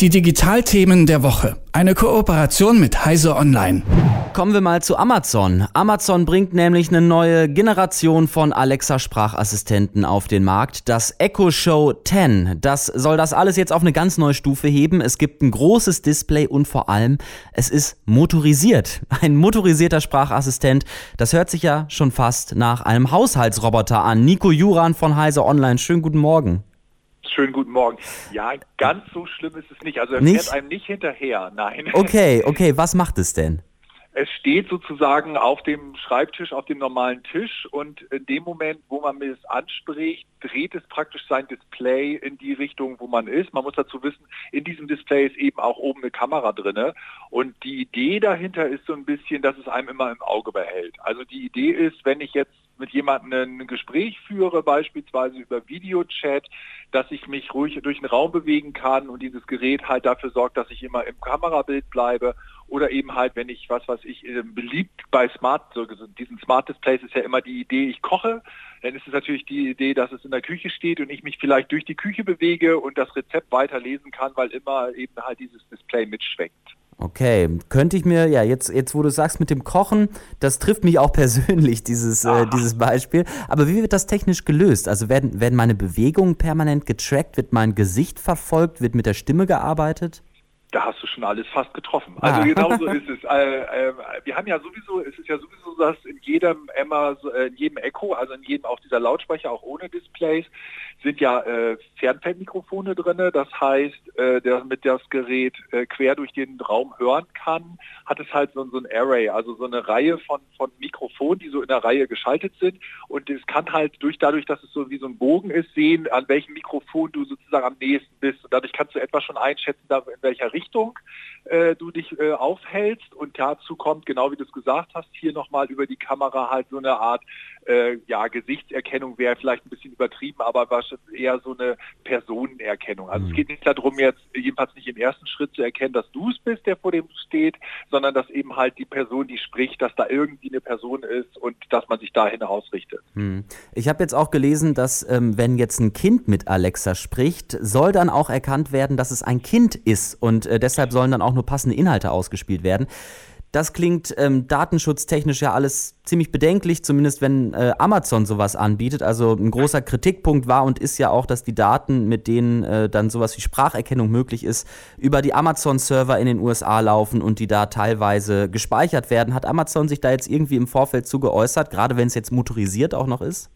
Die Digitalthemen der Woche. Eine Kooperation mit Heise Online. Kommen wir mal zu Amazon. Amazon bringt nämlich eine neue Generation von Alexa Sprachassistenten auf den Markt. Das Echo Show 10. Das soll das alles jetzt auf eine ganz neue Stufe heben. Es gibt ein großes Display und vor allem, es ist motorisiert. Ein motorisierter Sprachassistent. Das hört sich ja schon fast nach einem Haushaltsroboter an. Nico Juran von Heise Online. Schönen guten Morgen. Schönen guten Morgen. Ja, ganz so schlimm ist es nicht. Also er Nicht? fährt einem nicht hinterher, nein. Okay, okay, was macht es denn? Es steht sozusagen auf dem Schreibtisch, auf dem normalen Tisch und in dem Moment, wo man es anspricht, dreht es praktisch sein Display in die Richtung, wo man ist. Man muss dazu wissen, in diesem Display ist eben auch oben eine Kamera drinne und die Idee dahinter ist so ein bisschen, dass es einem immer im Auge behält. Also die Idee ist, wenn ich jetzt mit jemandem ein Gespräch führe, beispielsweise über Videochat, dass ich mich ruhig durch den Raum bewegen kann und dieses Gerät halt dafür sorgt, dass ich immer im Kamerabild bleibe oder eben halt, wenn ich, was weiß ich, äh, beliebt bei Smart, so diesen Smart Displays ist ja immer die Idee, ich koche, dann ist es natürlich die Idee, dass es in der Küche steht und ich mich vielleicht durch die Küche bewege und das Rezept weiterlesen kann, weil immer eben halt dieses Display mitschwenkt. Okay, könnte ich mir, ja, jetzt, jetzt wo du sagst mit dem Kochen, das trifft mich auch persönlich, dieses, äh, dieses Beispiel. Aber wie wird das technisch gelöst? Also werden, werden meine Bewegungen permanent getrackt? Wird mein Gesicht verfolgt? Wird mit der Stimme gearbeitet? Da hast du schon alles fast getroffen. Also Ah. genau so ist es. Äh, äh, wir haben ja sowieso, es ist ja sowieso so, dass in jedem Emma, äh, in jedem Echo, also in jedem auch dieser Lautsprecher, auch ohne Displays, sind ja äh, Fernfeldmikrofone drinne. Das heißt, äh, damit das Gerät äh, quer durch den Raum hören kann, hat es halt so, so ein Array, also so eine Reihe von, von Mikrofonen, die so in der Reihe geschaltet sind. Und es kann halt durch dadurch, dass es so wie so ein Bogen ist, sehen, an welchem Mikrofon du sozusagen am nächsten bist. Und dadurch kannst du etwa schon einschätzen, in welcher Richtung äh, du dich äh, aufhältst. Und dazu kommt, genau wie du es gesagt hast, hier nochmal über die Kamera halt so eine Art äh, ja, Gesichtserkennung wäre vielleicht ein bisschen übertrieben, aber was eher so eine Personenerkennung. Also es geht nicht darum, jetzt jedenfalls nicht im ersten Schritt zu erkennen, dass du es bist, der vor dem steht, sondern dass eben halt die Person, die spricht, dass da irgendwie eine Person ist und dass man sich dahin ausrichtet. Hm. Ich habe jetzt auch gelesen, dass ähm, wenn jetzt ein Kind mit Alexa spricht, soll dann auch erkannt werden, dass es ein Kind ist und äh, deshalb sollen dann auch nur passende Inhalte ausgespielt werden. Das klingt ähm, datenschutztechnisch ja alles ziemlich bedenklich, zumindest wenn äh, Amazon sowas anbietet. Also ein großer Kritikpunkt war und ist ja auch, dass die Daten, mit denen äh, dann sowas wie Spracherkennung möglich ist, über die Amazon-Server in den USA laufen und die da teilweise gespeichert werden. Hat Amazon sich da jetzt irgendwie im Vorfeld zu geäußert, gerade wenn es jetzt motorisiert auch noch ist?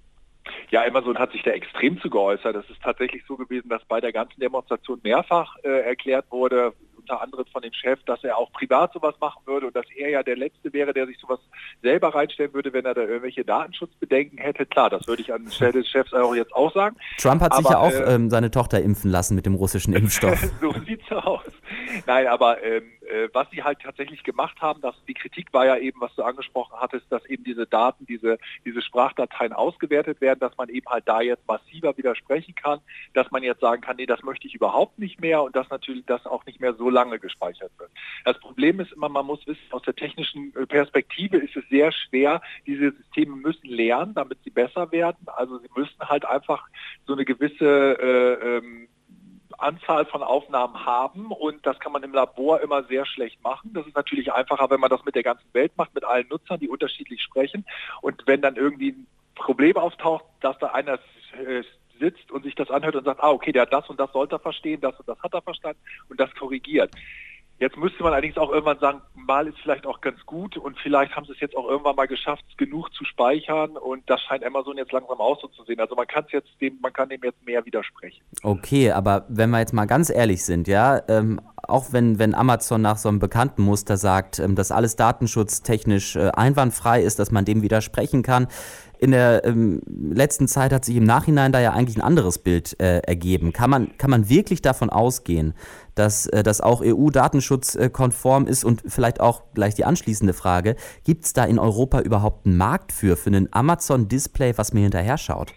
Ja, Amazon hat sich da extrem zu geäußert. Es ist tatsächlich so gewesen, dass bei der ganzen Demonstration mehrfach äh, erklärt wurde, unter anderem von dem Chef, dass er auch privat sowas machen würde und dass er ja der Letzte wäre, der sich sowas selber reinstellen würde, wenn er da irgendwelche Datenschutzbedenken hätte. Klar, das würde ich an der Stelle des Chefs auch jetzt auch sagen. Trump hat sich ja auch äh, ähm, seine Tochter impfen lassen mit dem russischen Impfstoff. so sieht's aus. Nein, aber ähm, äh, was sie halt tatsächlich gemacht haben, dass die Kritik war ja eben, was du angesprochen hattest, dass eben diese Daten, diese, diese Sprachdateien ausgewertet werden, dass man eben halt da jetzt massiver widersprechen kann, dass man jetzt sagen kann, nee, das möchte ich überhaupt nicht mehr und dass natürlich das auch nicht mehr so lange gespeichert wird. Das Problem ist immer, man muss wissen, aus der technischen äh, Perspektive ist es sehr schwer, diese Systeme müssen lernen, damit sie besser werden. Also sie müssen halt einfach so eine gewisse äh, ähm, Anzahl von Aufnahmen haben und das kann man im Labor immer sehr schlecht machen. Das ist natürlich einfacher, wenn man das mit der ganzen Welt macht, mit allen Nutzern, die unterschiedlich sprechen. Und wenn dann irgendwie ein Problem auftaucht, dass da einer äh, sitzt und sich das anhört und sagt, ah okay, der hat das und das sollte er verstehen, das und das hat er verstanden und das korrigiert. Jetzt müsste man allerdings auch irgendwann sagen, mal ist vielleicht auch ganz gut und vielleicht haben sie es jetzt auch irgendwann mal geschafft, genug zu speichern und das scheint Amazon jetzt langsam auch so zu sehen. Also man kann jetzt dem, man kann dem jetzt mehr widersprechen. Okay, aber wenn wir jetzt mal ganz ehrlich sind, ja, ähm, auch wenn, wenn Amazon nach so einem bekannten Muster sagt, ähm, dass alles datenschutztechnisch äh, einwandfrei ist, dass man dem widersprechen kann, in der ähm, letzten Zeit hat sich im Nachhinein da ja eigentlich ein anderes Bild äh, ergeben. Kann man, kann man wirklich davon ausgehen, dass äh, das auch EU-datenschutzkonform ist und vielleicht auch gleich die anschließende Frage, gibt es da in Europa überhaupt einen Markt für, für einen Amazon-Display, was mir hinterher schaut?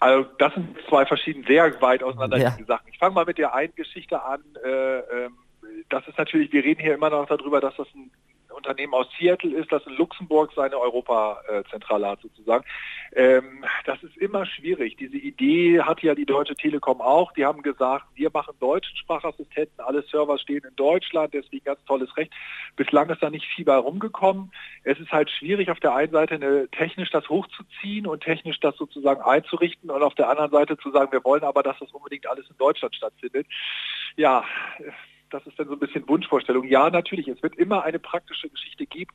Also das sind zwei verschiedene, sehr weit auseinanderliegende Ja. Sachen. Ich fange mal mit der einen Geschichte an. Äh, ähm, das ist natürlich, wir reden hier immer noch darüber, dass das ein Unternehmen aus Seattle ist, das in Luxemburg seine Europazentrale hat sozusagen. Ähm, das ist immer schwierig. Diese Idee hat ja die Deutsche Telekom auch. Die haben gesagt, wir machen deutschen Sprachassistenten, alle Server stehen in Deutschland, deswegen ganz tolles Recht. Bislang ist da nicht viel bei rumgekommen. Es ist halt schwierig, auf der einen Seite eine, technisch das hochzuziehen und technisch das sozusagen einzurichten und auf der anderen Seite zu sagen, wir wollen aber, dass das unbedingt alles in Deutschland stattfindet. Ja, das ist dann so ein bisschen Wunschvorstellung. Ja, natürlich, es wird immer eine praktische Geschichte geben,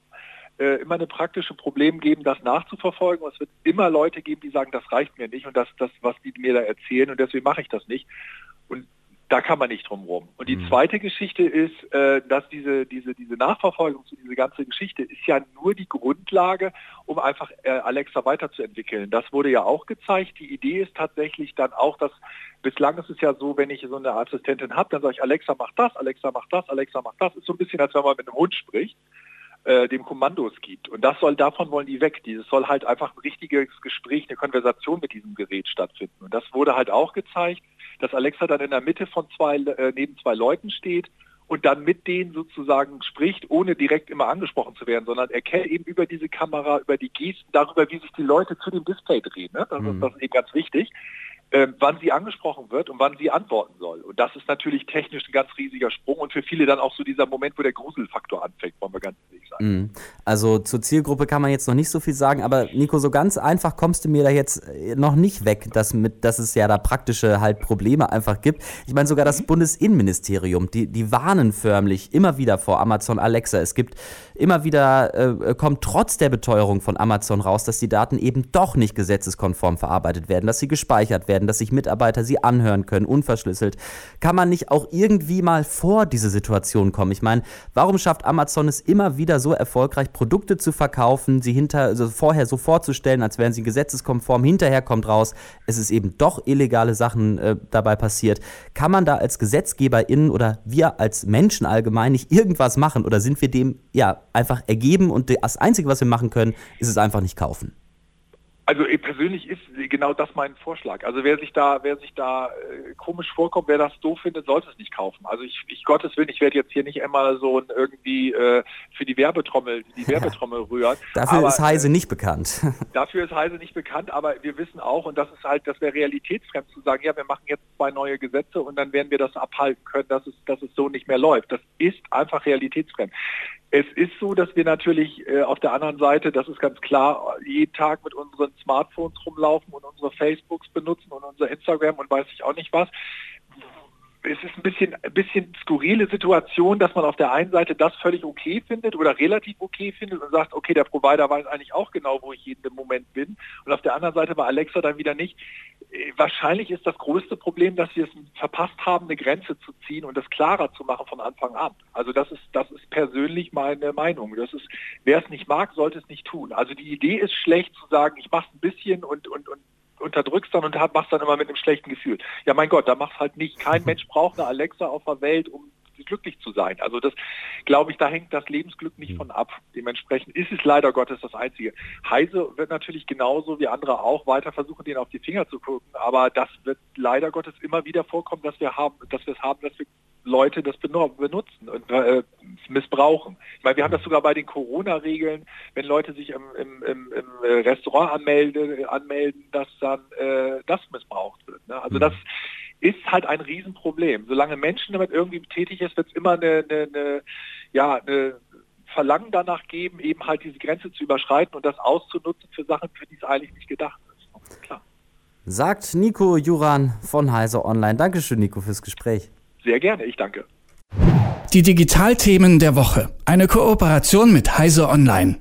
äh, immer eine praktische Problem geben, das nachzuverfolgen. Es wird immer Leute geben, die sagen, das reicht mir nicht und das, das was die mir da erzählen und deswegen mache ich das nicht. Und da kann man nicht drum rum. Und die mhm. zweite Geschichte ist, äh, dass diese, diese, diese Nachverfolgung zu dieser ganzen Geschichte ist ja nur die Grundlage, um einfach äh, Alexa weiterzuentwickeln. Das wurde ja auch gezeigt. Die Idee ist tatsächlich dann auch, dass bislang ist es ja so, wenn ich so eine Assistentin habe, dann sage ich, Alexa macht das, Alexa macht das, Alexa macht das. Ist so ein bisschen, als wenn man mit einem Hund spricht äh, dem Kommandos gibt. Und das soll, davon wollen die weg. Dieses soll halt einfach ein richtiges Gespräch, eine Konversation mit diesem Gerät stattfinden. Und das wurde halt auch gezeigt dass Alexa dann in der Mitte von zwei, äh, neben zwei Leuten steht und dann mit denen sozusagen spricht, ohne direkt immer angesprochen zu werden, sondern er kennt eben über diese Kamera, über die Gesten, darüber, wie sich die Leute zu dem Display drehen. Ne? Das, mhm. ist, das ist eben ganz wichtig äh, wann sie angesprochen wird und wann sie antworten soll. Und das ist natürlich technisch ein ganz riesiger Sprung und für viele dann auch so dieser Moment, wo der Gruselfaktor anfängt, wollen wir ganz ehrlich sagen. Mhm. Also zur Zielgruppe kann man jetzt noch nicht so viel sagen, aber Nico, so ganz einfach kommst du mir da jetzt äh, noch nicht weg, dass, mit, dass es ja da praktische halt Probleme einfach gibt. Ich meine, sogar das mhm. Bundesinnenministerium, die, die warnen förmlich immer wieder vor Amazon Alexa. Es gibt immer wieder, äh, kommt trotz der Beteuerung von Amazon raus, dass die Daten eben doch nicht gesetzeskonform verarbeitet werden, dass sie gespeichert werden werden, dass sich Mitarbeiter sie anhören können, unverschlüsselt. Kann man nicht auch irgendwie mal vor diese Situation kommen? Ich meine, warum schafft Amazon es immer wieder so erfolgreich, Produkte zu verkaufen, sie hinter, also vorher so vorzustellen, als wären sie gesetzeskonform, hinterher kommt raus, es ist eben doch illegale Sachen äh, dabei passiert. Kann man da als GesetzgeberInnen oder wir als Menschen allgemein nicht irgendwas machen oder sind wir dem ja einfach ergeben und das Einzige, was wir machen können, ist es einfach nicht kaufen? Also persönlich ist genau das mein Vorschlag. Also wer sich da, wer sich da äh, komisch vorkommt, wer das doof findet, sollte es nicht kaufen. Also ich, ich Gottes Willen, ich werde jetzt hier nicht einmal so ein irgendwie äh, für die Werbetrommel, die Werbetrommel rühren. dafür aber, ist Heise äh, nicht bekannt. dafür ist Heise nicht bekannt, aber wir wissen auch, und das ist halt, das wäre realitätsfremd zu sagen, ja, wir machen jetzt zwei neue Gesetze und dann werden wir das abhalten können, dass es, dass es so nicht mehr läuft. Das ist einfach realitätsfremd. Es ist so, dass wir natürlich äh, auf der anderen Seite, das ist ganz klar, jeden Tag mit unseren Smartphones rumlaufen und unsere Facebooks benutzen und unser Instagram und weiß ich auch nicht was es ist ein bisschen, ein bisschen skurrile Situation, dass man auf der einen Seite das völlig okay findet oder relativ okay findet und sagt, okay, der Provider weiß eigentlich auch genau, wo ich jeden Moment bin. Und auf der anderen Seite bei Alexa dann wieder nicht. Äh, wahrscheinlich ist das größte Problem, dass wir es verpasst haben, eine Grenze zu ziehen und das klarer zu machen von Anfang an. Also das ist, das ist persönlich meine Meinung. Das ist, wer es nicht mag, sollte es nicht tun. Also die Idee ist schlecht zu sagen, ich mache es ein bisschen und, und, und unterdrückst dann und machst dann immer mit einem schlechten Gefühl. Ja, mein Gott, da mach's halt nicht. Kein Mensch braucht eine Alexa auf der Welt, um glücklich zu sein. Also das, glaube ich, da hängt das Lebensglück nicht hm. von ab. Dementsprechend ist es leider Gottes das Einzige. Heise wird natürlich genauso wie andere auch weiter versuchen, denen auf die Finger zu gucken, aber das wird leider Gottes immer wieder vorkommen, dass wir haben, dass wir es haben, dass wir Leute das benutzen und äh, missbrauchen. Ich meine, wir haben das sogar bei den Corona-Regeln, wenn Leute sich im, im, im, im Restaurant anmelden, anmelden, dass dann äh, das missbraucht wird. Ne? Also mhm. das ist halt ein Riesenproblem. Solange Menschen damit irgendwie tätig ist, wird es immer eine, eine, eine, ja, eine Verlangen danach geben, eben halt diese Grenze zu überschreiten und das auszunutzen für Sachen, für die es eigentlich nicht gedacht ist. Klar. Sagt Nico Juran von Heise Online. Dankeschön, Nico, fürs Gespräch. Sehr gerne, ich danke. Die Digitalthemen der Woche. Eine Kooperation mit Heise Online.